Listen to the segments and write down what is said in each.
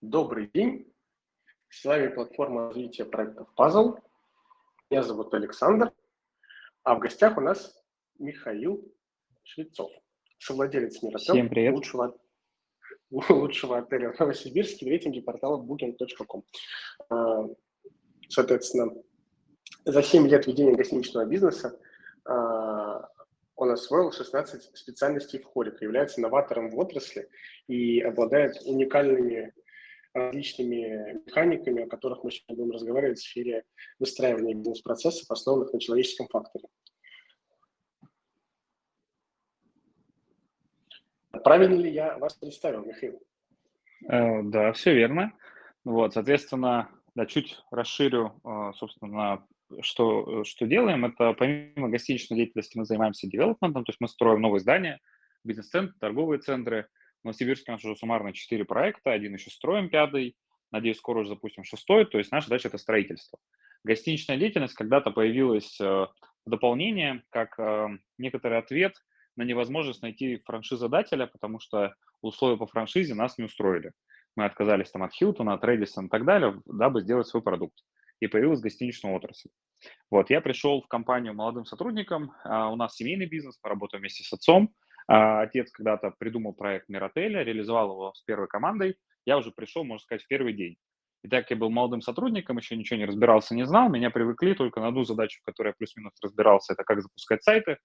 Добрый день. С вами платформа развития проектов Puzzle. Меня зовут Александр. А в гостях у нас Михаил Швецов, совладелец привет. лучшего, лучшего отеля в Новосибирске в рейтинге портала booking.com. А, Соответственно, за 7 лет ведения гостиничного бизнеса а, он освоил 16 специальностей в хорик, является новатором в отрасли и обладает уникальными различными механиками, о которых мы сегодня будем разговаривать в сфере выстраивания бизнес-процессов, основанных на человеческом факторе. Правильно ли я вас представил, Михаил? Э, Да, все верно. Вот, соответственно, да, чуть расширю, э, собственно, что, что делаем. Это помимо гостиничной деятельности мы занимаемся девелопментом, то есть мы строим новые здания, бизнес-центры, торговые центры. В Новосибирске у нас уже суммарно 4 проекта, один еще строим, пятый. Надеюсь, скоро уже запустим шестой. То есть наша задача – это строительство. Гостиничная деятельность когда-то появилась э, в дополнение, как э, некоторый ответ на невозможность найти франшизодателя, потому что условия по франшизе нас не устроили. Мы отказались там от Хилтона, от Редисон и так далее, дабы сделать свой продукт. И появилась гостиничная отрасль. Вот, я пришел в компанию молодым сотрудником, а, у нас семейный бизнес, мы работаем вместе с отцом. А, Отец когда-то придумал проект Миротеля, реализовал его с первой командой. Я уже пришел, можно сказать, в первый день. И так я был молодым сотрудником, еще ничего не разбирался, не знал, меня привыкли только на одну задачу, в которой я плюс-минус разбирался, это как запускать сайты.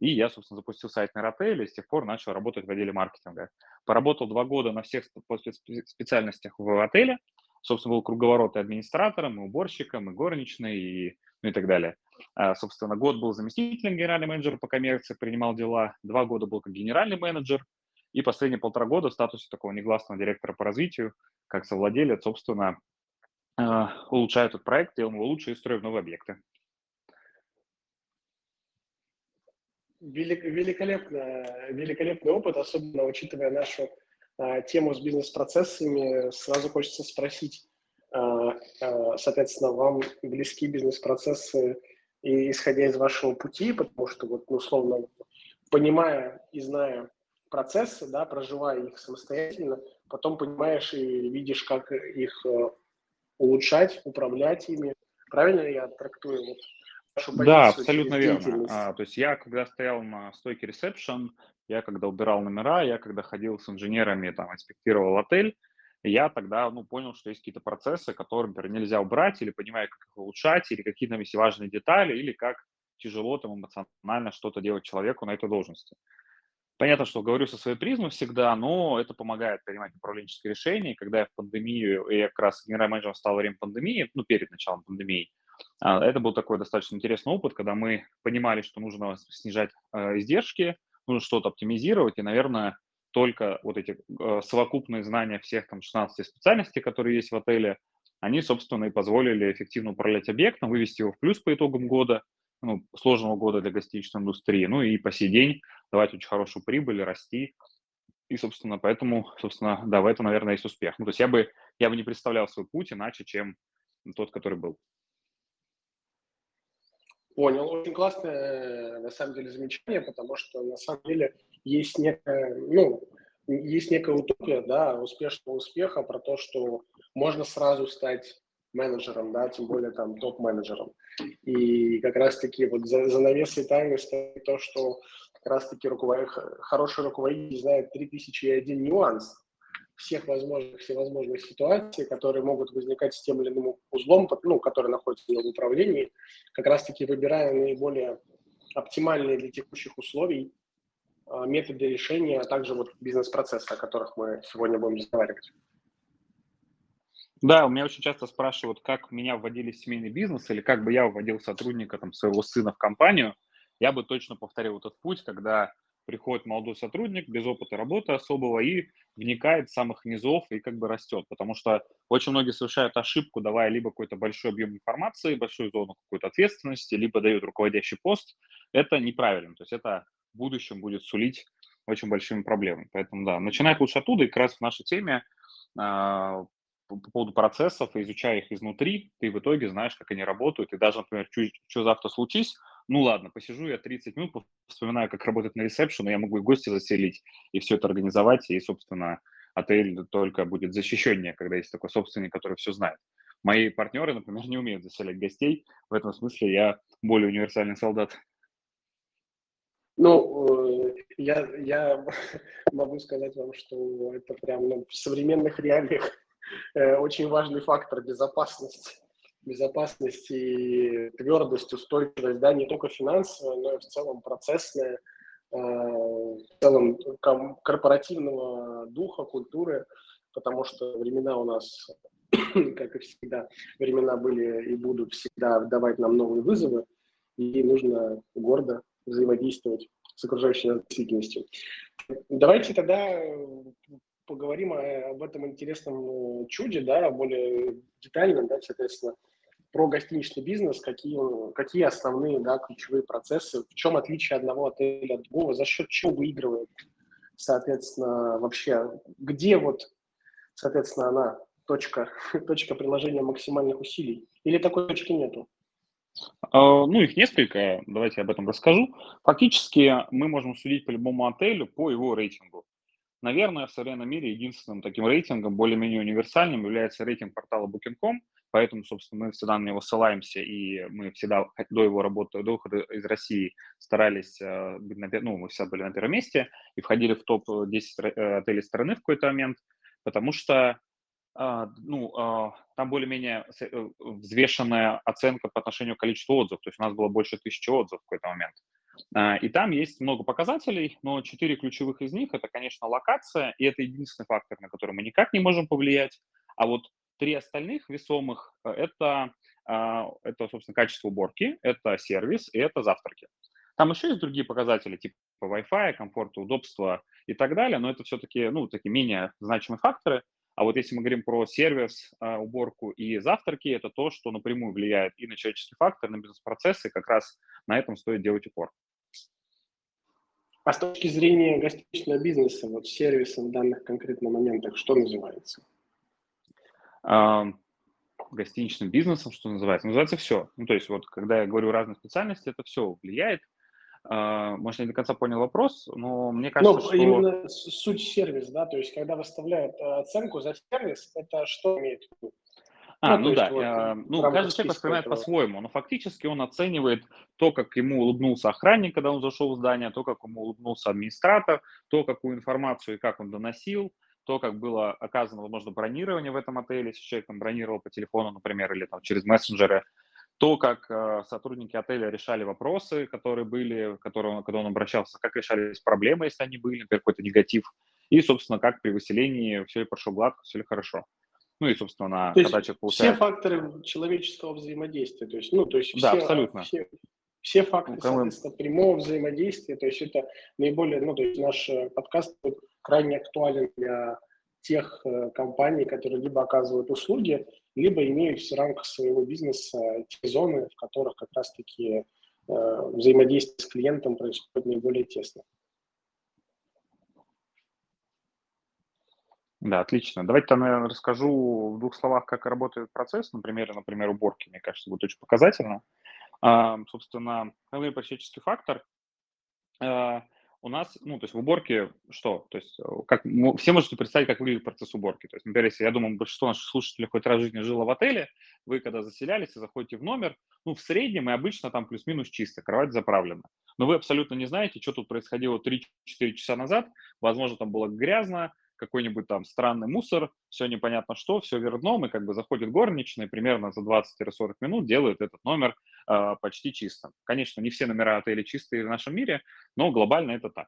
И я, собственно, запустил сайт Миротель и с тех пор начал работать в отделе маркетинга. Поработал два года на всех спе- спе- специальностях в отеле. Собственно, был круговорот и администратором, и уборщиком, и горничной, и, ну и так далее. А, Собственно, год был заместителем генерального менеджера по коммерции, принимал дела. Два года был как генеральный менеджер. И последние полтора года в статусе такого негласного директора по развитию, как совладелец, собственно, а, улучшаю этот проект, делаем его лучше и строим новые объекты. Велик- великолепно, великолепный опыт, особенно учитывая нашу а, тему с бизнес-процессами. Сразу хочется спросить, а, а, соответственно, вам близки бизнес-процессы, и, исходя из вашего пути, потому что, вот, ну, условно, понимая и зная процессы, да, проживая их самостоятельно, потом понимаешь и видишь, как их э, улучшать, управлять ими. Правильно я трактую вот вашу Да, абсолютно верно. А, то есть я, когда стоял на стойке ресепшн, я когда убирал номера, я когда ходил с инженерами, там, инспектировал отель, я тогда, ну, понял, что есть какие-то процессы, которые, например, нельзя убрать, или понимаю, как их улучшать, или какие там есть важные детали, или как тяжело там эмоционально что-то делать человеку на этой должности. Понятно, что говорю со своей призмы всегда, но это помогает принимать управленческие решения. Когда я в пандемию, я как раз генеральным менеджером стал во время пандемии, ну, перед началом пандемии, а, это был такой достаточно интересный опыт, когда мы понимали, что нужно снижать э, издержки, нужно что-то оптимизировать, и, наверное, только вот эти э, совокупные знания всех там 16 специальностей, которые есть в отеле, они, собственно, и позволили эффективно управлять объектом, вывести его в плюс по итогам года, ну, сложного года для гостиничной индустрии, ну и по сей день давать очень хорошую прибыль, расти. И, собственно, поэтому, собственно, да, в этом, наверное, есть успех. Ну, то есть я бы, я бы не представлял свой путь иначе, чем тот, который был. Понял. Очень классное, на самом деле, замечание, потому что, на самом деле, есть некая, ну, есть некая утопия, да, успешного успеха про то, что можно сразу стать менеджером, да, тем более там топ-менеджером. И как раз-таки вот за, за навесой тайны стоит то, что как раз-таки руковод... хороший руководитель знает 3001 нюанс всех возможных, всевозможных ситуаций, которые могут возникать с тем или иным узлом, ну, который находится в управлении, как раз-таки выбирая наиболее оптимальные для текущих условий методы решения, а также вот бизнес-процессы, о которых мы сегодня будем разговаривать. Да, у меня очень часто спрашивают, как меня вводили в семейный бизнес или как бы я вводил сотрудника, там, своего сына в компанию. Я бы точно повторил этот путь, когда приходит молодой сотрудник без опыта работы особого и вникает с самых низов и как бы растет. Потому что очень многие совершают ошибку, давая либо какой-то большой объем информации, большую зону какой-то ответственности, либо дают руководящий пост. Это неправильно. То есть это в будущем будет сулить очень большими проблемами. Поэтому да, начинать лучше оттуда. И как раз в нашей теме а, по по поводу процессов, изучая их изнутри, ты в итоге знаешь, как они работают. И даже, например, что завтра случись, ну ладно, посижу я 30 минут, вспоминаю, как работать на ресепшн, я могу и гости заселить, и все это организовать, и, собственно, отель только будет защищеннее, когда есть такой собственник, который все знает. Мои партнеры, например, не умеют заселять гостей. В этом смысле я более универсальный солдат. Ну, э, я, я могу сказать вам, что это прям ну, в современных реалиях э, очень важный фактор безопасности. Безопасность и твердость, устойчивость, да, не только финансовая, но и в целом процессная, э, в целом корпоративного духа, культуры, потому что времена у нас, как и всегда, времена были и будут всегда давать нам новые вызовы, и нужно гордо взаимодействовать с окружающей действительностью. Давайте тогда э, поговорим об этом интересном э, чуде, да, более детально, да, соответственно, про гостиничный бизнес, какие, какие основные, да, ключевые процессы, в чем отличие одного отеля от другого, за счет чего выигрывает, соответственно, вообще, где вот, соответственно, она, точка, точка приложения максимальных усилий, или такой точки нету? А, ну, их несколько, давайте об этом расскажу. Фактически мы можем судить по любому отелю по его рейтингу. Наверное, в современном мире единственным таким рейтингом, более-менее универсальным, является рейтинг портала Booking.com, поэтому, собственно, мы всегда на него ссылаемся, и мы всегда до его работы, до ухода из России старались э, быть на, ну, мы всегда были на первом месте и входили в топ-10 э, отелей страны в какой-то момент, потому что ну, а, там более-менее э, взвешенная оценка по отношению к количеству отзывов. То есть у нас было больше тысячи отзывов в какой-то момент. А, и там есть много показателей, но четыре ключевых из них – это, конечно, локация, и это единственный фактор, на который мы никак не можем повлиять. А вот три остальных весомых – это, это, собственно, качество уборки, это сервис и это завтраки. Там еще есть другие показатели, типа Wi-Fi, комфорта, удобства и так далее, но это все-таки, ну, такие менее значимые факторы. А вот если мы говорим про сервис, а, уборку и завтраки, это то, что напрямую влияет и на человеческий фактор, на бизнес-процессы, как раз на этом стоит делать упор. А с точки зрения гостиничного бизнеса, вот сервиса в данных конкретных моментах, что называется? А, гостиничным бизнесом, что называется? Называется все. Ну, то есть вот когда я говорю разные специальности, это все влияет. А, может, я не до конца понял вопрос, но мне кажется, но что... именно суть сервис, да, то есть когда выставляют э, оценку за сервис, это что имеет в виду? А, ну, ну да, вот, ну каждый человек воспринимает по-своему, но фактически он оценивает то, как ему улыбнулся охранник, когда он зашел в здание, то, как ему улыбнулся администратор, то, какую информацию и как он доносил, то, как было оказано, возможно, бронирование в этом отеле, если человек там бронировал по телефону, например, или там через мессенджеры, то, как э, сотрудники отеля решали вопросы, которые были, которые, когда он обращался, как решались проблемы, если они были, например, какой-то негатив, и, собственно, как при выселении все ли прошло гладко, все ли хорошо. Ну и, собственно, на, когда человек получает... Все факторы человеческого взаимодействия, то есть, ну, то есть да, все, абсолютно. Все, все факты, ну, соответственно, прямого взаимодействия, то есть это наиболее, ну, то есть наш э, подкаст крайне актуален для тех э, компаний, которые либо оказывают услуги, либо имеют в рамках своего бизнеса те зоны, в которых как раз-таки э, взаимодействие с клиентом происходит наиболее тесно. Да, отлично. Давайте я расскажу в двух словах, как работает процесс, например, например, уборки, мне кажется, будет очень показательно. А, собственно, человеческий фактор а, у нас, ну, то есть в уборке что? То есть э, как, все можете представить, как выглядит процесс уборки. То есть, например, если, я думаю, большинство наших слушателей хоть раз в жизни жило в отеле, вы когда заселялись и заходите в номер, ну, в среднем и обычно там плюс-минус чисто, кровать заправлена. Но вы абсолютно не знаете, что тут происходило 3-4 часа назад. Возможно, там было грязно, какой-нибудь там странный мусор, все непонятно что, все вверх дном, и как бы заходит горничная, примерно за 20-40 минут делает этот номер э, почти чистым. Конечно, не все номера отелей чистые в нашем мире, но глобально это так.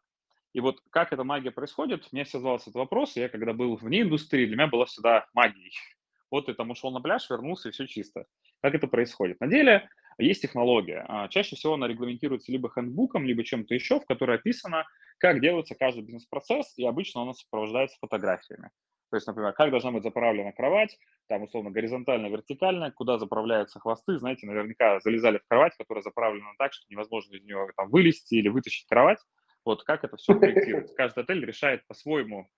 И вот как эта магия происходит, мне задавался этот вопрос, я когда был вне индустрии, для меня была всегда магией. Вот ты там ушел на пляж, вернулся, и все чисто. Как это происходит? На деле есть технология. А, чаще всего она регламентируется либо хендбуком, либо чем-то еще, в которой описано, как делается каждый бизнес-процесс, и обычно она сопровождается фотографиями. То есть, например, как должна быть заправлена кровать, там, условно, горизонтально, вертикально, куда заправляются хвосты. Знаете, наверняка залезали в кровать, которая заправлена так, что невозможно из нее там, вылезти или вытащить кровать. Вот как это все проектируется. Каждый отель решает по-своему,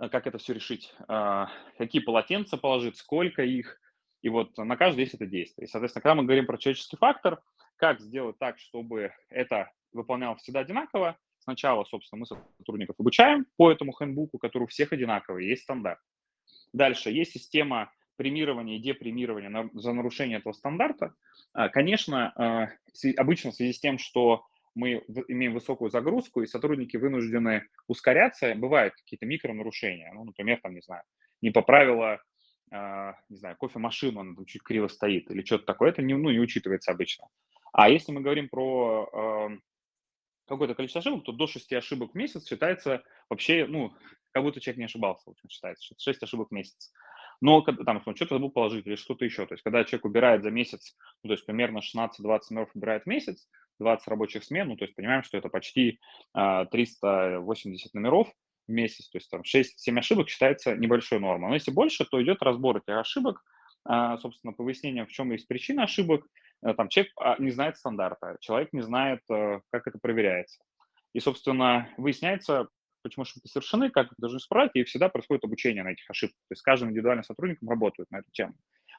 э, как это все решить. А, какие полотенца положить, сколько их, и вот на каждый есть это действие. И, соответственно, когда мы говорим про человеческий фактор, как сделать так, чтобы это выполнялось всегда одинаково, сначала, собственно, мы сотрудников обучаем по этому хендбуку, который у всех одинаковый, есть стандарт. Дальше есть система премирования и депремирования за нарушение этого стандарта. А, конечно, а, обычно в связи с тем, что мы имеем высокую загрузку, и сотрудники вынуждены ускоряться, бывают какие-то микронарушения. Ну, например, там, не знаю, не поправила, не знаю, кофемашину, она там чуть криво стоит, или что-то такое. Это не, ну, не учитывается обычно. А если мы говорим про э, какое-то количество ошибок, то до 6 ошибок в месяц считается вообще, ну, как будто человек не ошибался, в общем, считается, 6 ошибок в месяц. Но там что-то забыл положить или что-то еще. То есть, когда человек убирает за месяц, ну, то есть примерно 16-20 номеров убирает в месяц, 20 рабочих смен, ну, то есть понимаем, что это почти 380 а, номеров в месяц, то есть там 6-7 ошибок считается небольшой нормой. Но если больше, то идет разбор этих ошибок, собственно, по в чем есть причина ошибок. Э, там человек а, не знает стандарта, человек не знает, э, как это проверяется. И, собственно, выясняется, почему ошибки совершены, как их должны исправить, и всегда происходит обучение на этих ошибках. То есть каждым индивидуальным сотрудником работают на эту тему.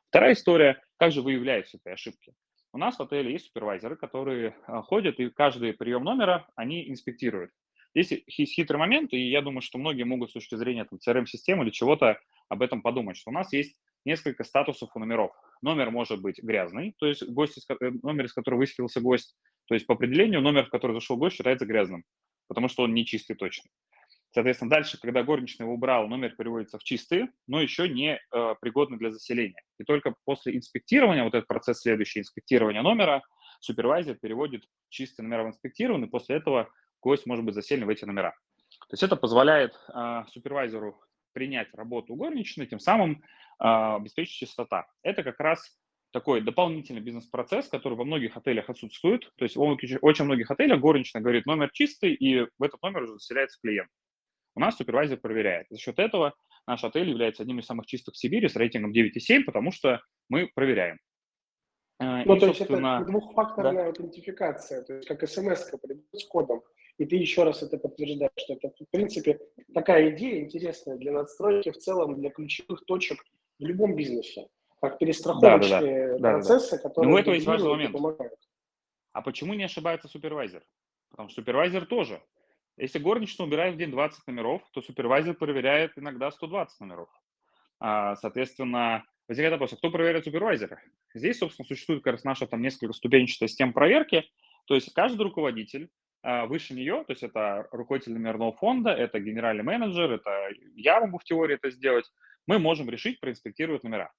Вторая история, как же выявляются эти ошибки. У нас в отеле есть супервайзеры, которые а, ходят и каждый прием номера они инспектируют. Здесь есть хитрый момент, и я думаю, что многие могут с точки зрения CRM-системы или чего-то об этом подумать, что у нас есть несколько статусов у номеров. Номер может быть грязный, то есть гость, э, номер, из которого выселился гость, то есть по определению номер, в который зашел гость, считается грязным, потому что он не чистый точно. Соответственно, дальше, когда горничный его убрал, номер переводится в чистый, но еще не э, пригодный для заселения. И только после инспектирования, вот этот процесс следующий, инспектирования номера, супервайзер переводит чистый номер в инспектированный, после этого гость может быть заселен в эти номера. То есть это позволяет э, супервайзеру принять работу горничной, тем самым э, обеспечить чистота. Это как раз такой дополнительный бизнес-процесс, который во многих отелях отсутствует. То есть в очень многих отелях горничная говорит, номер чистый, и в этот номер уже заселяется клиент. У нас супервайзер проверяет. За счет этого наш отель является одним из самых чистых в Сибири с рейтингом 9,7, потому что мы проверяем. Э, ну, и, то есть это двухфакторная да. аутентификация, то есть как смс придет с кодом, и ты еще раз это подтверждаешь, что это, в принципе, такая идея интересная для надстройки в целом, для ключевых точек в любом бизнесе, как перестраховочные да, да, да. процессы, да, да. которые Но у этого есть важный момент. помогают. А почему не ошибается супервайзер? Потому что супервайзер тоже если горничная убирает в день 20 номеров, то супервайзер проверяет иногда 120 номеров. А, соответственно, возникает вопрос, а кто проверяет супервайзера? Здесь, собственно, существует как раз наша там несколько ступенчатая система проверки. То есть каждый руководитель выше нее, то есть это руководитель номерного фонда, это генеральный менеджер, это я могу в теории это сделать, мы можем решить проинспектировать номера.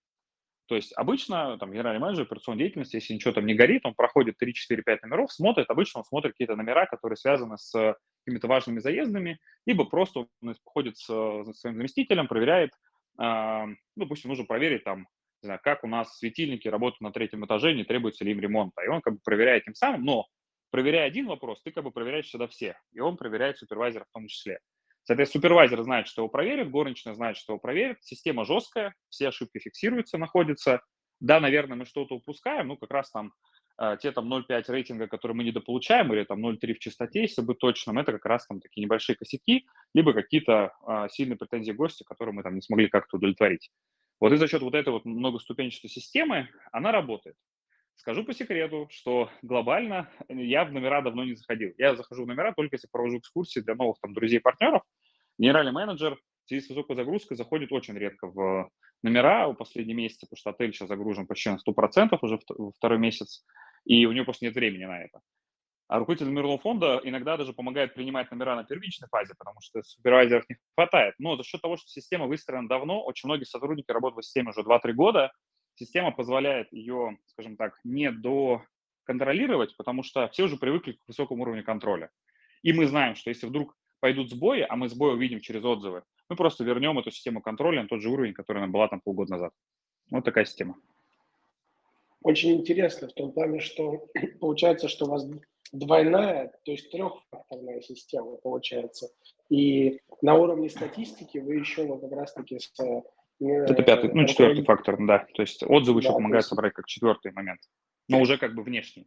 То есть обычно там генеральный менеджер операционной деятельности, если ничего там не горит, он проходит 3, 4, 5 номеров, смотрит, обычно он смотрит какие-то номера, которые связаны с какими-то важными заездами, либо просто он ходит с, с своим заместителем, проверяет, э, ну, допустим, нужно проверить там, не знаю, как у нас светильники работают на третьем этаже, не требуется ли им ремонта. И он как бы проверяет тем самым, но проверяя один вопрос, ты как бы проверяешь всегда всех, и он проверяет супервайзера в том числе. Соответственно, супервайзер знает, что его проверит, горничная знает, что его проверит, система жесткая, все ошибки фиксируются, находятся. Да, наверное, мы что-то упускаем, ну, как раз там э, те там 0,5 рейтинга, которые мы недополучаем, или там 0,3 в частоте, если быть точным, это как раз там такие небольшие косяки, либо какие-то э, сильные претензии гостя, которые мы там не смогли как-то удовлетворить. Вот и за счет вот этой вот многоступенчатой системы она работает. Скажу по секрету, что глобально я в номера давно не заходил. Я захожу в номера только если провожу экскурсии для новых там друзей-партнеров. Генеральный менеджер в связи с высокой загрузкой заходит очень редко в номера в последние месяцы, потому что отель сейчас загружен почти на 100% уже второй месяц, и у него просто нет времени на это. А руководитель номерного фонда иногда даже помогает принимать номера на первичной фазе, потому что супервайзеров не хватает. Но за счет того, что система выстроена давно, очень многие сотрудники работают в системе уже 2-3 года, система позволяет ее, скажем так, не доконтролировать, потому что все уже привыкли к высокому уровню контроля. И мы знаем, что если вдруг пойдут сбои, а мы сбои увидим через отзывы, мы просто вернем эту систему контроля на тот же уровень, который она была там полгода назад. Вот такая система. Очень интересно в том плане, что получается, что у вас двойная, то есть трехфакторная система получается. И на уровне статистики вы еще вот как раз-таки с это пятый, ну, четвертый фактор, да. То есть отзывы да, еще помогают есть... собрать как четвертый момент. Но уже как бы внешний.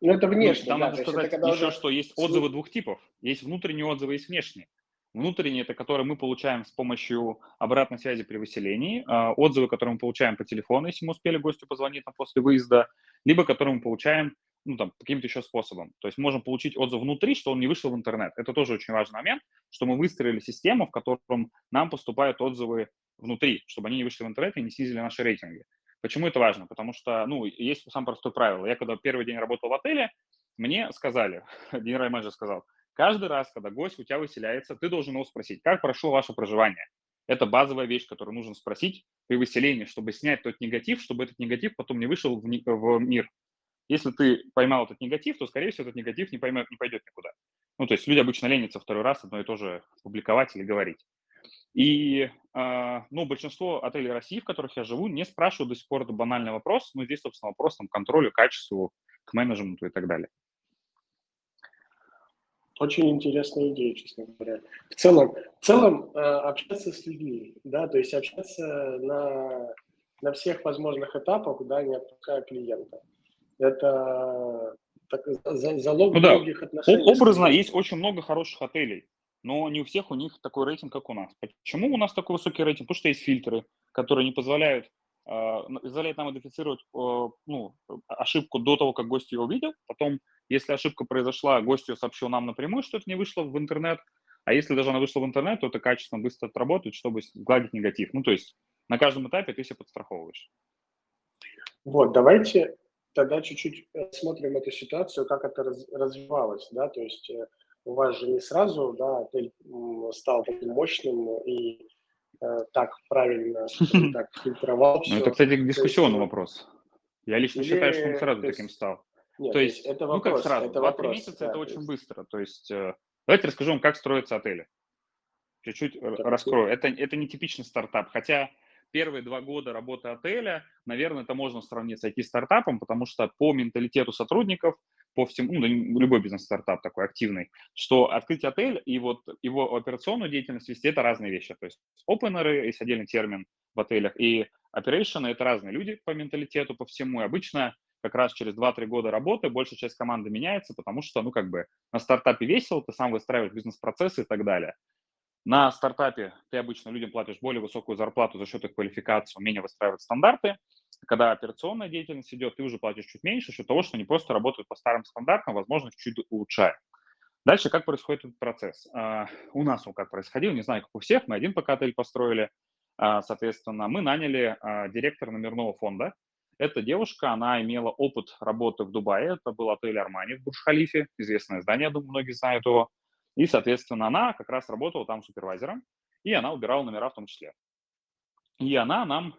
Ну, это внешний, ну, Там да, надо сказать еще, уже... что есть отзывы двух типов. Есть внутренние отзывы, есть внешние. Внутренние – это которые мы получаем с помощью обратной связи при выселении, а, отзывы, которые мы получаем по телефону, если мы успели гостю позвонить там после выезда, либо которые мы получаем ну, там, каким-то еще способом. То есть можем получить отзыв внутри, что он не вышел в интернет. Это тоже очень важный момент, что мы выстроили систему, в котором нам поступают отзывы внутри, чтобы они не вышли в интернет и не снизили наши рейтинги. Почему это важно? Потому что, ну, есть самое простое правило. Я когда первый день работал в отеле, мне сказали, генеральный менеджер сказал, каждый раз, когда гость у тебя выселяется, ты должен его спросить, как прошло ваше проживание. Это базовая вещь, которую нужно спросить при выселении, чтобы снять тот негатив, чтобы этот негатив потом не вышел в, в мир. Если ты поймал этот негатив, то, скорее всего, этот негатив не, поймет, не пойдет никуда. Ну, то есть люди обычно ленятся второй раз одно и то же публиковать или говорить. И, э, ну, большинство отелей России, в которых я живу, не спрашивают до сих пор это банальный вопрос, но здесь, собственно, вопрос там, к контролю, качеству, к менеджменту и так далее. Очень интересная идея, честно говоря. В целом, в целом э, общаться с людьми, да, то есть общаться на, на всех возможных этапах, да, не отпуская клиента. Это так, залог ну, да. многих отношений. Образно, есть очень много хороших отелей но не у всех у них такой рейтинг, как у нас. Почему у нас такой высокий рейтинг? Потому что есть фильтры, которые не позволяют, э, позволяют нам идентифицировать ну, ошибку до того, как гость ее увидел. Потом, если ошибка произошла, гость ее сообщил нам напрямую, что это не вышло в интернет. А если даже она вышла в интернет, то это качественно быстро отработает, чтобы сгладить негатив. Ну, то есть на каждом этапе ты себя подстраховываешь. Вот, давайте тогда чуть-чуть смотрим эту ситуацию, как это раз, развивалось, да, то есть э, у вас же не сразу, да, отель стал таким мощным и э, так правильно, так фильтровал все. Ну, это, кстати, дискуссионный вопрос. Я лично Или... считаю, что он сразу таким стал. Нет, то есть, это вопрос, ну как сразу, это 2-3 месяца да, это очень есть... быстро. То есть, э, давайте расскажу вам, как строятся отели. Чуть-чуть так, раскрою. Это, это не типичный стартап, хотя первые два года работы отеля, наверное, это можно сравнить с IT-стартапом, потому что по менталитету сотрудников по всему, ну, любой бизнес-стартап такой активный, что открыть отель и вот его операционную деятельность вести – это разные вещи. То есть опенеры, есть отдельный термин в отелях, и operation – это разные люди по менталитету, по всему. И обычно как раз через 2-3 года работы большая часть команды меняется, потому что, ну, как бы на стартапе весело, ты сам выстраиваешь бизнес-процессы и так далее. На стартапе ты обычно людям платишь более высокую зарплату за счет их квалификации, умения выстраивать стандарты, когда операционная деятельность идет, ты уже платишь чуть меньше, за счет того, что они просто работают по старым стандартам, возможно, чуть улучшают. Дальше как происходит этот процесс? Uh, у нас он как происходил, не знаю, как у всех, мы один пока отель построили, uh, соответственно, мы наняли uh, директора номерного фонда. Эта девушка, она имела опыт работы в Дубае, это был отель Армани в Бурж-Халифе, известное здание, думаю, многие знают его. И, соответственно, она как раз работала там супервайзером, и она убирала номера в том числе. И она нам,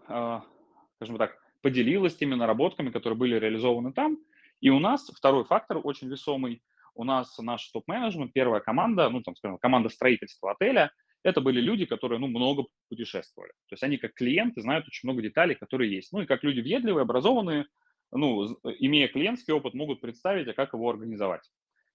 скажем так, поделилась теми наработками, которые были реализованы там. И у нас второй фактор очень весомый. У нас наш топ-менеджмент, первая команда, ну, там, скажем, команда строительства отеля, это были люди, которые, ну, много путешествовали. То есть они как клиенты знают очень много деталей, которые есть. Ну, и как люди въедливые, образованные, ну, имея клиентский опыт, могут представить, а как его организовать.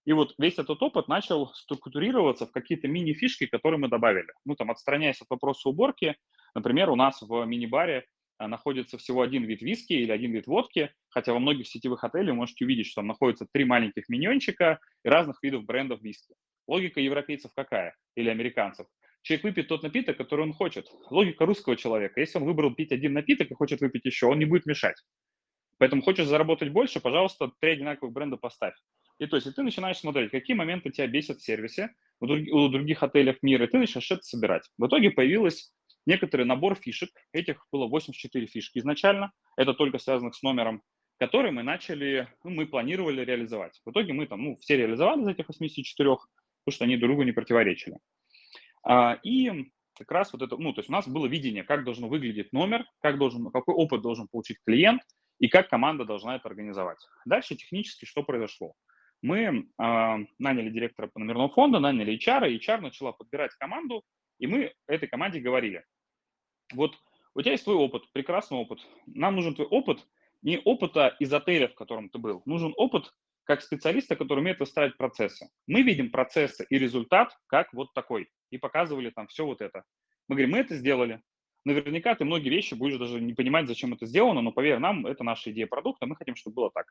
И вот весь этот опыт начал структурироваться в какие-то мини-фишки, которые мы добавили. Ну, там, отстраняясь от вопроса уборки, например, у нас в мини-баре а, находится всего один вид виски или один вид водки, хотя во многих сетевых отелях вы можете увидеть, что там находится три маленьких миньончика и разных видов брендов виски. Логика европейцев какая? Или американцев? Человек выпьет тот напиток, который он хочет. Логика русского человека. Если он выбрал пить один напиток и хочет выпить еще, он не будет мешать. Поэтому хочешь заработать больше, пожалуйста, три одинаковых бренда поставь. И то есть и ты начинаешь смотреть, какие моменты тебя бесят в сервисе у, друг, у других отелей мира, и ты начинаешь это собирать. В итоге появилась некоторый набор фишек. Этих было 84 фишки изначально. Это только связано с номером, который мы начали, ну, мы планировали реализовать. В итоге мы там, ну, все реализовали из этих 84, потому что они друг другу не противоречили. А, и как раз вот это, ну, то есть у нас было видение, как должен выглядеть номер, как должен, какой опыт должен получить клиент и как команда должна это организовать. Дальше технически что произошло? Мы э, наняли директора по номерного фонда, наняли HR, и HR начала подбирать команду, и мы этой команде говорили, вот у тебя есть твой опыт, прекрасный опыт. Нам нужен твой опыт, не опыта из отеля, в котором ты был. Нужен опыт как специалиста, который умеет выстраивать процессы. Мы видим процессы и результат как вот такой. И показывали там все вот это. Мы говорим, мы это сделали. Наверняка ты многие вещи будешь даже не понимать, зачем это сделано, но поверь нам, это наша идея продукта, мы хотим, чтобы было так.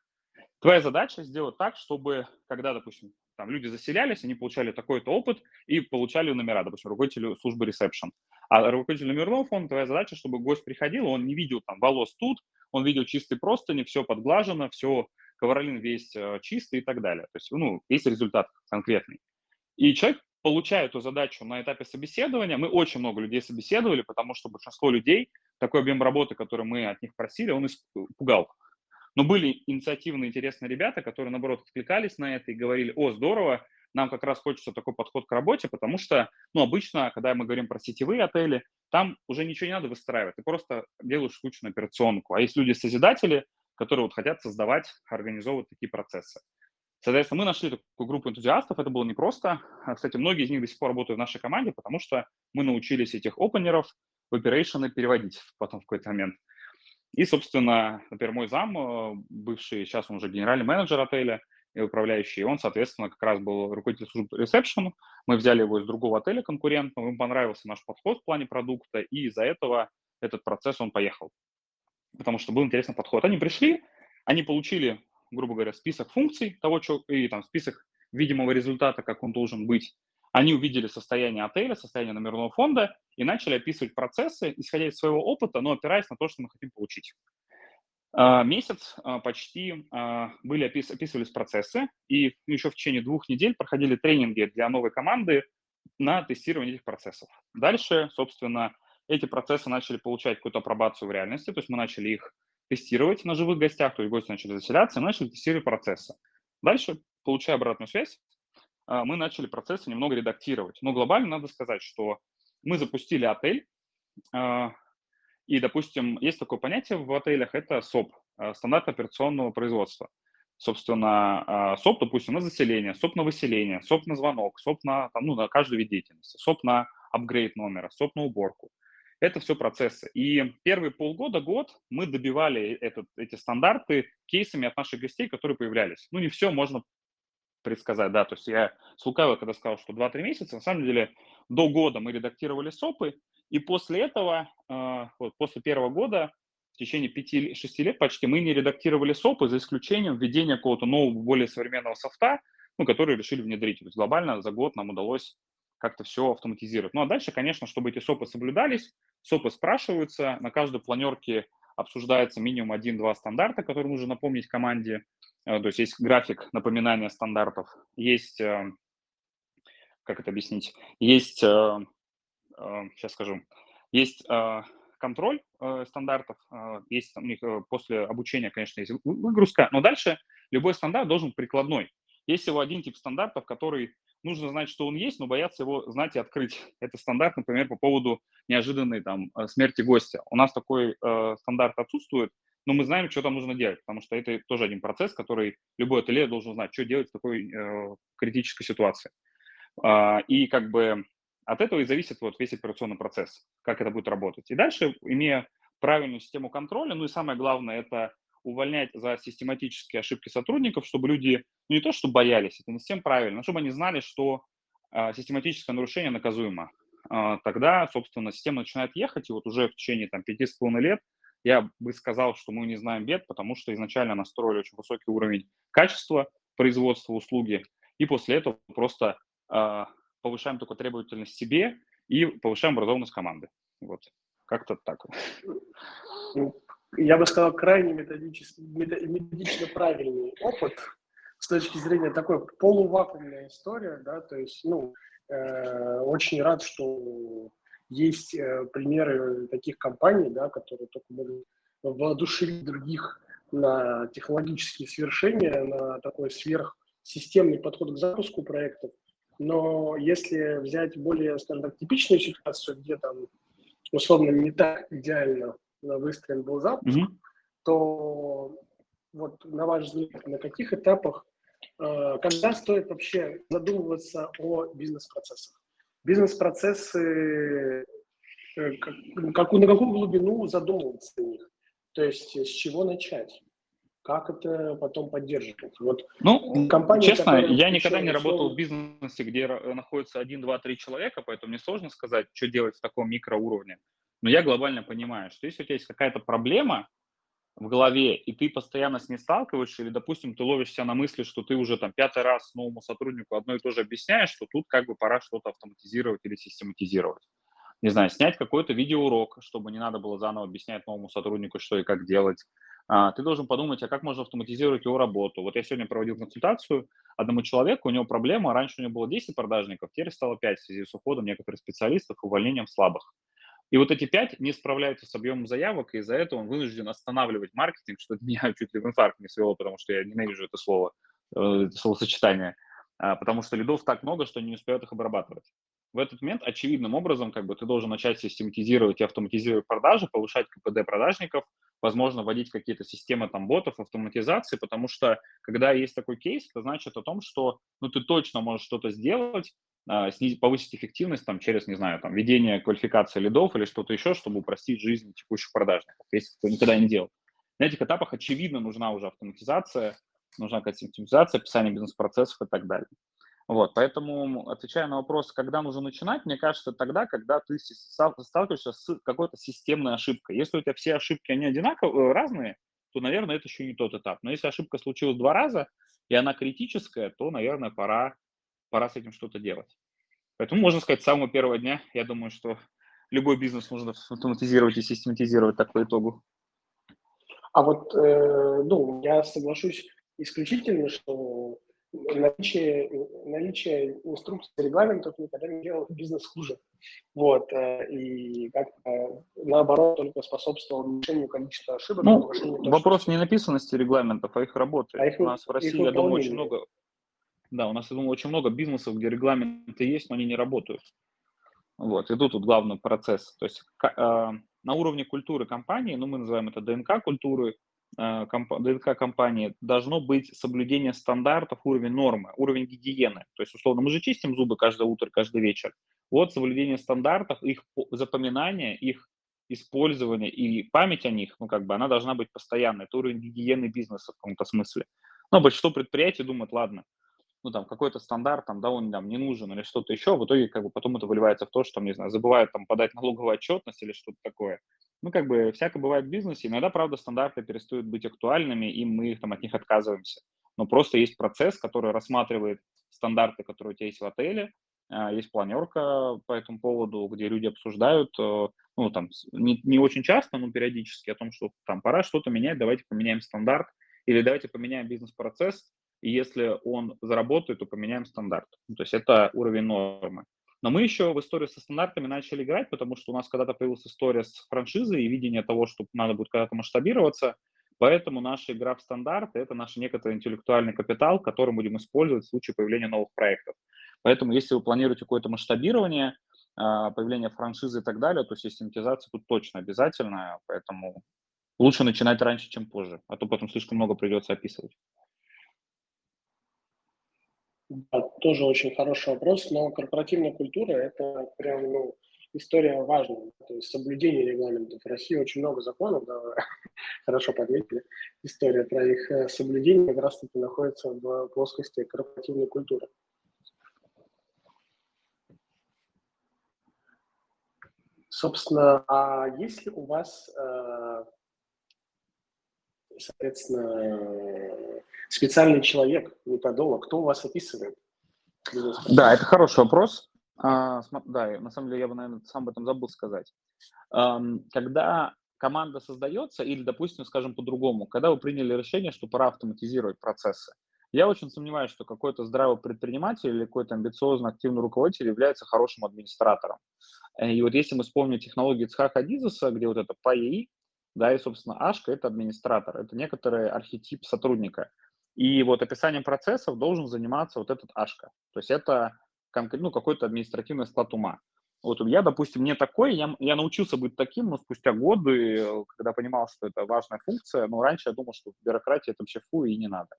Твоя задача сделать так, чтобы, когда, допустим, там люди заселялись, они получали такой-то опыт и получали номера, допустим, руководителю службы ресепшн. А руководитель номерного фонда, твоя задача, чтобы гость приходил, он не видел там волос тут, он видел чистые простыни, все подглажено, все ковролин весь э, чистый и так далее. То есть, ну, есть результат конкретный. И человек получая эту задачу на этапе собеседования, мы очень много людей собеседовали, потому что большинство людей такой объем работы, который мы от них просили, он испугал. Но были инициативные, интересные ребята, которые, наоборот, откликались на это и говорили, о, здорово, нам как раз хочется такой подход к работе, потому что, ну, обычно, когда мы говорим про сетевые отели, там уже ничего не надо выстраивать, ты просто делаешь скучную операционку. А есть люди-созидатели, которые вот хотят создавать, организовывать такие процессы. Соответственно, мы нашли такую группу энтузиастов, это было непросто. А, кстати, многие из них до сих пор работают в нашей команде, потому что мы научились этих опенеров в переводить потом в какой-то момент. И, собственно, например, мой зам, э, бывший, сейчас он уже генеральный менеджер отеля и управляющий, он, соответственно, как раз был руководитель службы ресепшн. Мы взяли его из другого отеля конкурентного, ему понравился наш подход в плане продукта, и из-за этого этот процесс он поехал. Потому что был интересный подход. Они пришли, они получили грубо говоря, список функций того, что, и там список видимого результата, как он должен быть. Они увидели состояние отеля, состояние номерного фонда и начали описывать процессы, исходя из своего опыта, но опираясь на то, что мы хотим получить. А, месяц а, почти а, были опис, описывались процессы, и еще в течение двух недель проходили тренинги для новой команды на тестирование этих процессов. Дальше, собственно, эти процессы начали получать какую-то апробацию в реальности, то есть мы начали их тестировать на живых гостях, то есть гости начали заселяться, и мы начали тестировать процессы. Дальше, получая обратную связь, мы начали процессы немного редактировать. Но глобально надо сказать, что мы запустили отель, а, и, допустим, есть такое понятие в отелях, это СОП, а, стандарт операционного производства. Собственно, СОП, допустим, на заселение, СОП на выселение, СОП на звонок, СОП на, там, ну, на каждый вид деятельности, СОП на апгрейд номера, СОП на уборку. Это все процессы. И первые полгода, год мы добивали этот, эти стандарты кейсами от наших гостей, которые появлялись. Ну, не все можно предсказать, да, то есть я слукавил, когда сказал, что 2-3 месяца, на самом деле до года мы редактировали СОПы, и после этого, э, вот после первого года, в течение 5-6 лет почти мы не редактировали СОПы, за исключением введения какого-то нового, более современного софта, ну, который решили внедрить. То есть глобально за год нам удалось как-то все автоматизировать. Ну а дальше, конечно, чтобы эти СОПы соблюдались, СОПы спрашиваются, на каждой планерке обсуждается минимум один-два стандарта, которые нужно напомнить команде. Э, то есть есть график напоминания стандартов, есть, э, как это объяснить, есть, сейчас э, скажу, есть контроль стандартов, есть у них после обучения, конечно, есть выгрузка, но дальше любой стандарт должен прикладной. Есть всего один тип стандартов, который нужно знать, что он есть, но бояться его знать и открыть. Это стандарт, например, по поводу неожиданной там э, смерти гостя. У нас такой э, стандарт отсутствует, но мы знаем, что там нужно делать, потому что это тоже один процесс, который любой ателье должен знать, что делать в такой э, критической ситуации. Э, и как бы от этого и зависит вот весь операционный процесс, как это будет работать. И дальше, имея правильную систему контроля, ну и самое главное, это увольнять за систематические ошибки сотрудников, чтобы люди ну, не то, что боялись, это не совсем правильно, но чтобы они знали, что э, систематическое нарушение наказуемо. Э, тогда, собственно, система начинает ехать, и вот уже в течение там, пяти с половиной лет я бы сказал, что мы не знаем бед, потому что изначально настроили очень высокий уровень качества производства услуги, и после этого просто э, повышаем только требовательность себе и повышаем образованность команды. Вот, как-то так. Я бы сказал, крайне методично правильный опыт с точки зрения такой полувакуумная история, да, то есть, ну, э, очень рад, что есть э, примеры таких компаний, да, которые только могут воодушевить других на технологические свершения, на такой сверхсистемный подход к запуску проектов. Но если взять более, скажем так, типичную ситуацию, где там условно не так идеально выстроен был запуск, mm-hmm. то вот на ваш взгляд, на каких этапах, э, когда стоит вообще задумываться о бизнес-процессах? Бизнес-процессы, э, как, на какую глубину задумываться о них? То есть с чего начать? Как это потом поддерживать? Вот ну, компания, честно, я никогда не работал в бизнесе, где находится один, два, три человека, поэтому мне сложно сказать, что делать в таком микроуровне. Но я глобально понимаю, что если у тебя есть какая-то проблема в голове, и ты постоянно с ней сталкиваешься, или, допустим, ты ловишься на мысли, что ты уже там пятый раз новому сотруднику одно и то же объясняешь, что тут как бы пора что-то автоматизировать или систематизировать. Не знаю, снять какой-то видеоурок, чтобы не надо было заново объяснять новому сотруднику, что и как делать. а, ты должен подумать, а как можно автоматизировать его работу. Вот я сегодня проводил консультацию одному человеку, у него проблема, раньше у него было 10 продажников, теперь стало 5 в связи с уходом некоторых специалистов, увольнением слабых. И вот эти 5 не справляются с объемом заявок, и из-за этого он вынужден останавливать маркетинг, что меня чуть ли в инфаркт не свело, потому что я ненавижу это слово, э, это словосочетание, а, потому что лидов так много, что не успевают их обрабатывать. В этот момент очевидным образом как бы ты должен начать систематизировать и автоматизировать продажи, повышать КПД продажников, возможно, вводить какие-то системы там ботов, автоматизации, потому что когда есть такой кейс, это значит о том, что ну, ты точно можешь что-то сделать, снизить, повысить эффективность там, через, не знаю, там, введение квалификации лидов или что-то еще, чтобы упростить жизнь текущих продажников, если ты никогда не делал. На этих этапах, очевидно, нужна уже автоматизация, нужна какая-то систематизация, описание бизнес-процессов и так далее. Вот, поэтому, отвечая на вопрос, когда нужно начинать, мне кажется, тогда, когда ты сталкиваешься с какой-то системной ошибкой. Если у тебя все ошибки, они одинаковые, э, разные, то, наверное, это еще не тот этап. Но если ошибка случилась два раза, и она критическая, то, наверное, пора, пора с этим что-то делать. Поэтому, можно сказать, с самого первого дня, я думаю, что любой бизнес нужно автоматизировать и систематизировать так по итогу. А вот, э, ну, я соглашусь исключительно, что наличие, наличие инструкций, регламентов никогда не делало бизнес хуже. Вот, э, и как наоборот только способствовал уменьшению количества ошибок. Ну, вопрос не написанности регламентов, а их работы. А их, у нас в России, я думаю, очень много... Да, у нас, я думаю, очень много бизнесов, где регламенты есть, но они не работают. Вот, и тут вот главный процесс. То есть э, на уровне культуры компании, ну, мы называем это ДНК культуры, Э, ДНК компании должно быть соблюдение стандартов, уровень нормы, уровень гигиены. То есть, условно, мы же чистим зубы каждое утро, каждый вечер. Вот соблюдение стандартов, их запоминание, их использование и память о них, ну, как бы, она должна быть постоянной. Это уровень гигиены бизнеса в каком-то смысле. Но большинство предприятий думают, ладно, ну, там, какой-то стандарт, там, да, он там не нужен или что-то еще, в итоге, как бы, потом это выливается в то, что, там, не знаю, забывают, там, подать налоговую отчетность или что-то такое. Ну, как бы, всякое бывает в бизнесе. Иногда, правда, стандарты перестают быть актуальными, и мы там от них отказываемся. Но просто есть процесс, который рассматривает стандарты, которые у тебя есть в отеле, а, есть планерка по этому поводу, где люди обсуждают, э, ну, там, не, не очень часто, но периодически о том, что там пора что-то менять, давайте поменяем стандарт, или давайте поменяем бизнес-процесс, и если он заработает, то поменяем стандарт. Ну, то есть это уровень нормы. Но мы еще в историю со стандартами начали играть, потому что у нас когда-то появилась история с франшизой и видение того, что надо будет когда-то масштабироваться. Поэтому наша игра в стандарты – это наш некоторый интеллектуальный капитал, который мы будем использовать в случае появления новых проектов. Поэтому если вы планируете какое-то масштабирование, а, появление франшизы и так далее, то систематизация тут точно обязательная, поэтому лучше начинать раньше, чем позже, а то потом слишком много придется описывать. Да, тоже очень хороший вопрос, но корпоративная культура – это прям ну, история важная. То есть соблюдение регламентов. В России очень много законов, да, хорошо подметили. История про их э, соблюдение как раз-таки находится в плоскости корпоративной культуры. Собственно, а есть ли у вас, э, соответственно, специальный человек, методолог, кто у вас описывает? Да, это хороший вопрос. А, да, на самом деле я бы, наверное, сам об этом забыл сказать. Когда команда создается, или, допустим, скажем по-другому, когда вы приняли решение, что пора автоматизировать процессы, я очень сомневаюсь, что какой-то здравый предприниматель или какой-то амбициозный, активный руководитель является хорошим администратором. И вот если мы вспомним технологии Цхаха Дизеса, где вот это ПАИ, да, и, собственно, Ашка – это администратор, это некоторый архетип сотрудника. И вот описанием процессов должен заниматься вот этот Ашка. То есть это ну, какой-то административный склад ума. Вот я, допустим, не такой, я, я научился быть таким, но спустя годы, когда понимал, что это важная функция, но раньше я думал, что бюрократия это вообще фу и не надо.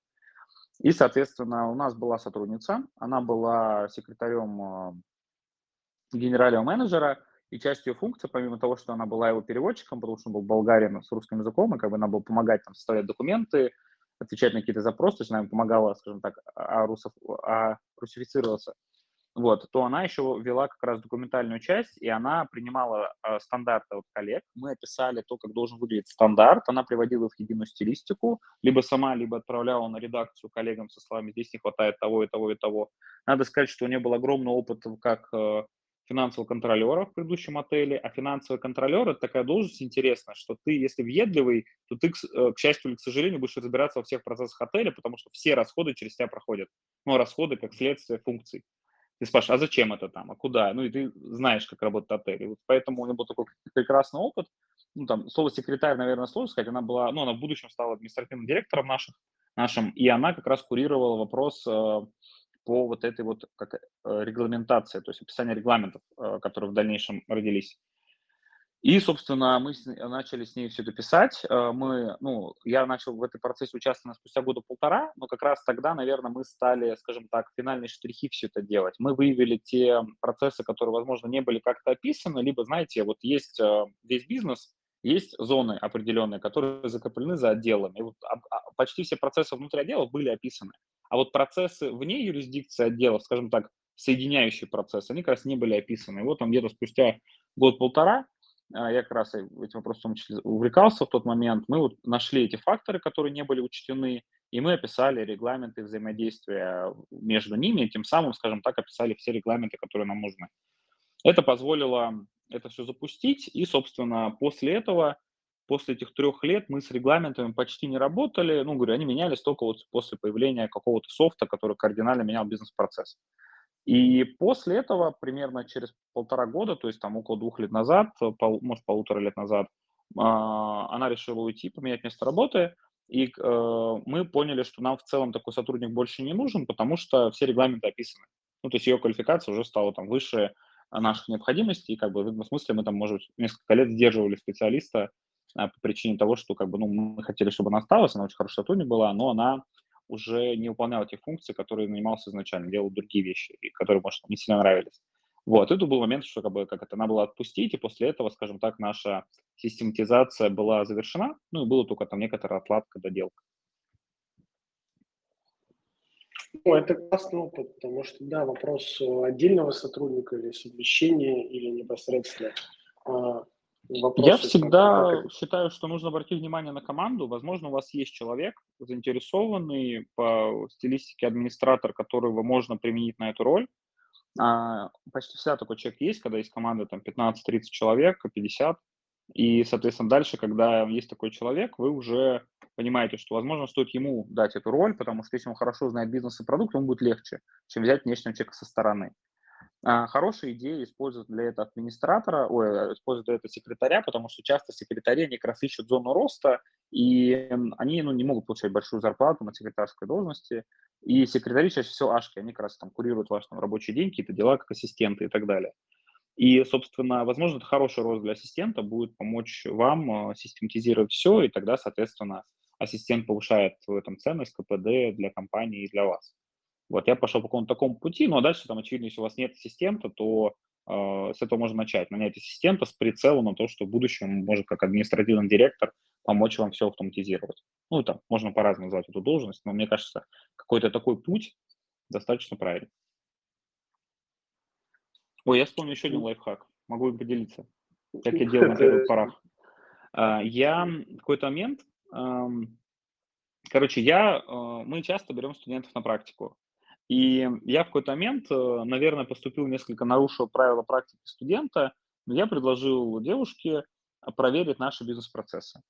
И, соответственно, у нас была сотрудница, она была секретарем э, генерального менеджера, и часть ее функции, помимо того, что она была его переводчиком, потому что он был болгарин с русским языком, и как бы она была помогать там составлять документы, отвечать на какие-то запросы, то есть она им помогала, скажем так, а, русов, а, русифицироваться, вот, то она еще вела как раз документальную часть, и она принимала э, стандарты от коллег. Мы описали то, как должен выглядеть стандарт, она приводила в единую стилистику, либо сама, либо отправляла на редакцию коллегам со словами «здесь не хватает того и того и того». Надо сказать, что у нее был огромный опыт как э, финансового контролера в предыдущем отеле, а финансовый контролер – это такая должность интересная, что ты, если въедливый, то ты, к счастью или к сожалению, будешь разбираться во всех процессах отеля, потому что все расходы через тебя проходят. Ну, расходы как следствие функций. Ты спрашиваешь, а зачем это там, а куда? Ну, и ты знаешь, как работает отель. И вот поэтому у него был такой прекрасный опыт. Ну, там, слово секретарь, наверное, сложно сказать. Она была, ну, она в будущем стала административным директором наших, нашим, и она как раз курировала вопрос э, по вот этой вот как, э, регламентации, то есть описание регламентов, э, которые в дальнейшем родились. И, собственно, мы начали с ней все это писать. Э, мы, ну, я начал в этом процессе участвовать спустя года полтора, но как раз тогда, наверное, мы стали, скажем так, финальные штрихи все это делать. Мы выявили те процессы, которые, возможно, не были как-то описаны, либо, знаете, вот есть весь бизнес, есть зоны определенные, которые закреплены за отделами. И вот почти все процессы внутри отделов были описаны. А вот процессы вне юрисдикции отделов, скажем так, соединяющие процессы, они как раз не были описаны. И вот там где-то спустя год-полтора а, я как раз этим вопросом увлекался в тот момент, мы вот нашли эти факторы, которые не были учтены, и мы описали регламенты взаимодействия между ними, и тем самым, скажем так, описали все регламенты, которые нам нужны. Это позволило это все запустить, и, собственно, после этого, после этих трех лет мы с регламентами почти не работали, ну, говорю, они менялись только вот после появления какого-то софта, который кардинально менял бизнес-процесс. И после этого, примерно через полтора года, то есть там около двух лет назад, пол, может, полутора лет назад, а, она решила уйти, поменять место работы, и э, мы поняли, что нам в целом такой сотрудник больше не нужен, потому что все регламенты описаны. Ну, то есть ее квалификация уже стала там выше наших необходимостей, и как бы в этом смысле мы там, может, несколько лет сдерживали специалиста по причине того, что как бы, ну, мы хотели, чтобы она осталась, она очень хороший сотрудник была, но она уже не выполнял те функции, которые занимался изначально, делал другие вещи, которые, может, не сильно нравились. Вот, это был момент, что как бы как это надо было отпустить, и после этого, скажем так, наша систематизация была завершена, ну и было только там некоторая отладка, доделка. Ну, это классный опыт, потому что, да, вопрос отдельного сотрудника или совмещения, или непосредственно а, я всегда считаю, что нужно обратить внимание на команду. Возможно, у вас есть человек, заинтересованный по стилистике администратор, которого можно применить на эту роль. А, почти всегда такой человек есть, когда есть команда там 15-30 человек, 50. И, соответственно, дальше, когда есть такой человек, вы уже понимаете, что, возможно, стоит ему дать эту роль, потому что если он хорошо знает бизнес и продукт, ему будет легче, чем взять внешнего человека со стороны. А, хорошая идея использовать для этого администратора, ой, использовать для этого секретаря, потому что часто секретари, они как раз ищут зону роста, и они ну, не могут получать большую зарплату на секретарской должности, и секретари чаще всего ашки, они как раз там курируют ваши там, рабочие деньги, какие-то дела, как ассистенты и так далее. И, собственно, возможно, это хороший рост для ассистента будет помочь вам а, систематизировать все, и тогда, соответственно, ассистент повышает в этом ценность КПД для компании и для вас. Вот я пошел по какому-то такому пути, но дальше там, очевидно, если у вас нет ассистента, то э, с этого можно начать. Нанять ассистента с прицелом на то, что в будущем может как административный директор помочь вам все автоматизировать. Ну, там, можно по-разному назвать эту должность, но мне кажется, какой-то такой путь достаточно правильный. Ой, я вспомнил еще один лайфхак. Могу им поделиться, как я делал на первых порах. А, я в какой-то момент, короче, я, э, мы часто берем студентов на практику. И я в какой-то момент, э, наверное, поступил несколько нарушил правила практики студента, но я предложил девушке проверить наши бизнес-процессы.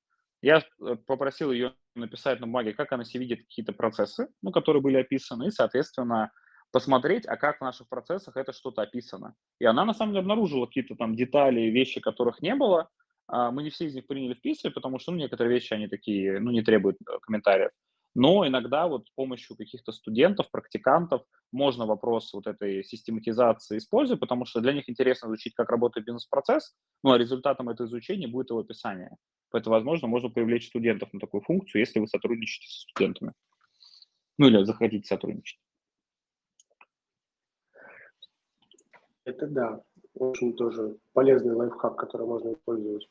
Я э, попросил ее написать на бумаге, как она себе видит какие-то процессы, ну, которые были описаны, и, соответственно, посмотреть, а как в наших процессах это что-то описано. И она, на самом деле, обнаружила какие-то там детали, вещи, которых не было. А мы не все из них приняли в письме, потому что, ну, некоторые вещи, они такие, ну, не требуют э, комментариев. Но иногда вот с помощью каких-то студентов, практикантов можно вопрос вот этой систематизации использовать, потому что для них интересно изучить, как работает бизнес-процесс, ну а результатом этого изучения будет его описание. Поэтому, возможно, можно привлечь студентов на такую функцию, если вы сотрудничаете со студентами. Ну или захотите сотрудничать. Это да, очень тоже полезный лайфхак, который можно использовать.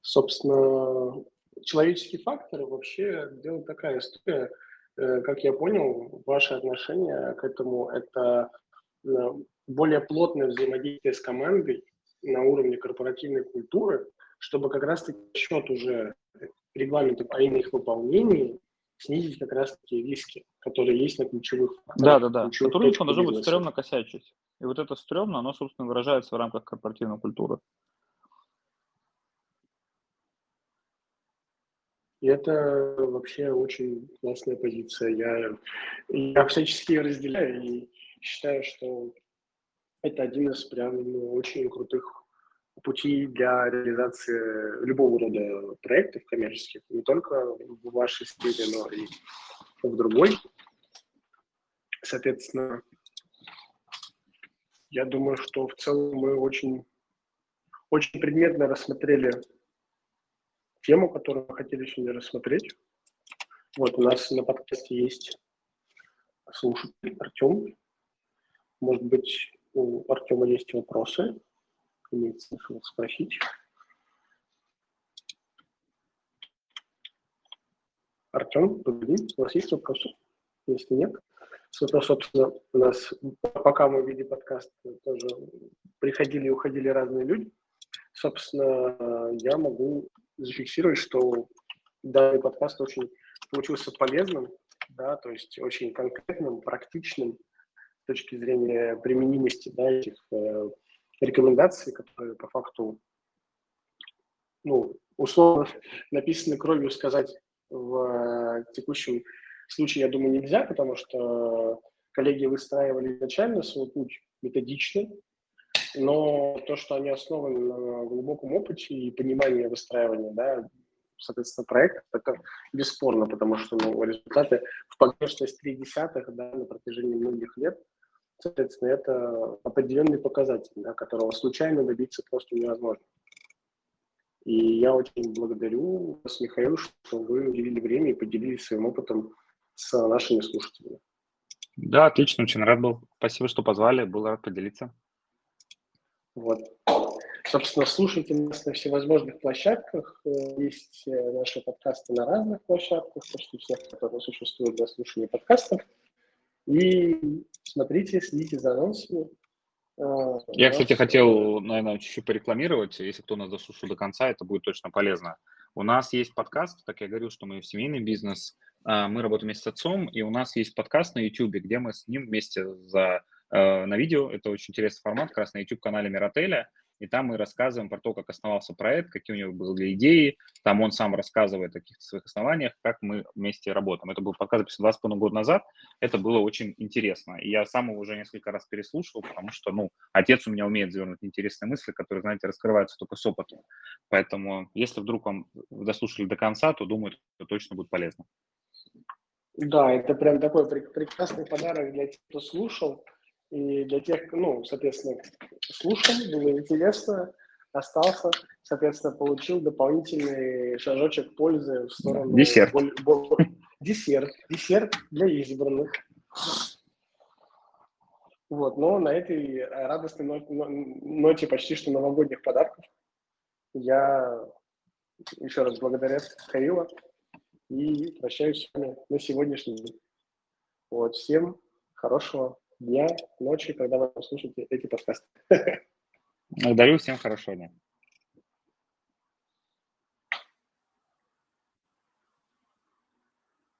Собственно, человеческие факторы вообще дело такая история. Э, как я понял, ваше отношение к этому – это э, более плотное взаимодействие с командой на уровне корпоративной культуры, чтобы как раз-таки счет уже регламента по их выполнении снизить как раз таки риски, которые есть на ключевых Да, да, да. Сотрудничество должно быть стрёмно косячить. И вот это стрёмно, оно, собственно, выражается в рамках корпоративной культуры. И это вообще очень классная позиция. Я, я всячески ее разделяю и считаю, что это один из прям ну, очень крутых путей для реализации любого рода проектов коммерческих, не только в вашей сфере, но и в другой. Соответственно, я думаю, что в целом мы очень, очень предметно рассмотрели тему, которую мы хотели сегодня рассмотреть. Вот у нас на подкасте есть слушатель Артем. Может быть, у Артема есть вопросы? Имеет смысл спросить. Артем, у вас есть вопросы? Если нет, собственно, у нас, пока мы вели подкаст, тоже приходили и уходили разные люди. Собственно, я могу зафиксировать, что данный подкаст очень получился полезным, да, то есть очень конкретным, практичным с точки зрения применимости да, этих э, рекомендаций, которые по факту, ну, условно написаны кровью сказать в э, текущем случае, я думаю, нельзя, потому что коллеги выстраивали изначально свой путь методично, но то, что они основаны на глубоком опыте и понимании выстраивания, да, соответственно, проекта, это бесспорно, потому что ну, результаты в погрешность 3 десятых да, на протяжении многих лет, соответственно, это определенный показатель, да, которого случайно добиться просто невозможно. И я очень благодарю вас, Михаил, что вы уделили время и поделились своим опытом с нашими слушателями. Да, отлично, очень рад был. Спасибо, что позвали, был рад поделиться. Вот. Собственно, слушайте нас на всевозможных площадках. Э, есть э, наши подкасты на разных площадках, почти всех, которые существуют для слушания подкастов. И смотрите, следите за анонсами. Э, Я, кстати, хотел, наверное, чуть-чуть порекламировать. Если кто нас дослушал до конца, это будет точно полезно. У нас есть подкаст, так я говорил, что мы в семейный бизнес. Мы работаем вместе с отцом, и у нас есть подкаст на YouTube, где мы с ним вместе за на видео. Это очень интересный формат, как раз на YouTube-канале Миротеля. И там мы рассказываем про то, как основался проект, какие у него были идеи. Там он сам рассказывает о каких-то своих основаниях, как мы вместе работаем. Это был показ записан два с половиной года назад. Это было очень интересно. И я сам его уже несколько раз переслушал, потому что, ну, отец у меня умеет завернуть интересные мысли, которые, знаете, раскрываются только с опытом. Поэтому, если вдруг вам дослушали до конца, то, думаю, это точно будет полезно. Да, это прям такой прекрасный подарок для тех, кто слушал. И для тех, ну, соответственно, слушал, было интересно, остался, соответственно, получил дополнительный шажочек пользы в сторону... Десерт. Боль, боль, десерт. Десерт для избранных. Вот, но на этой радостной ноте, ноте почти что новогодних подарков я еще раз благодарю Хаила и прощаюсь с вами на сегодняшний день. Вот, всем хорошего дня, ночи, когда вы слушаете эти подкасты. Благодарю, всем хорошего дня.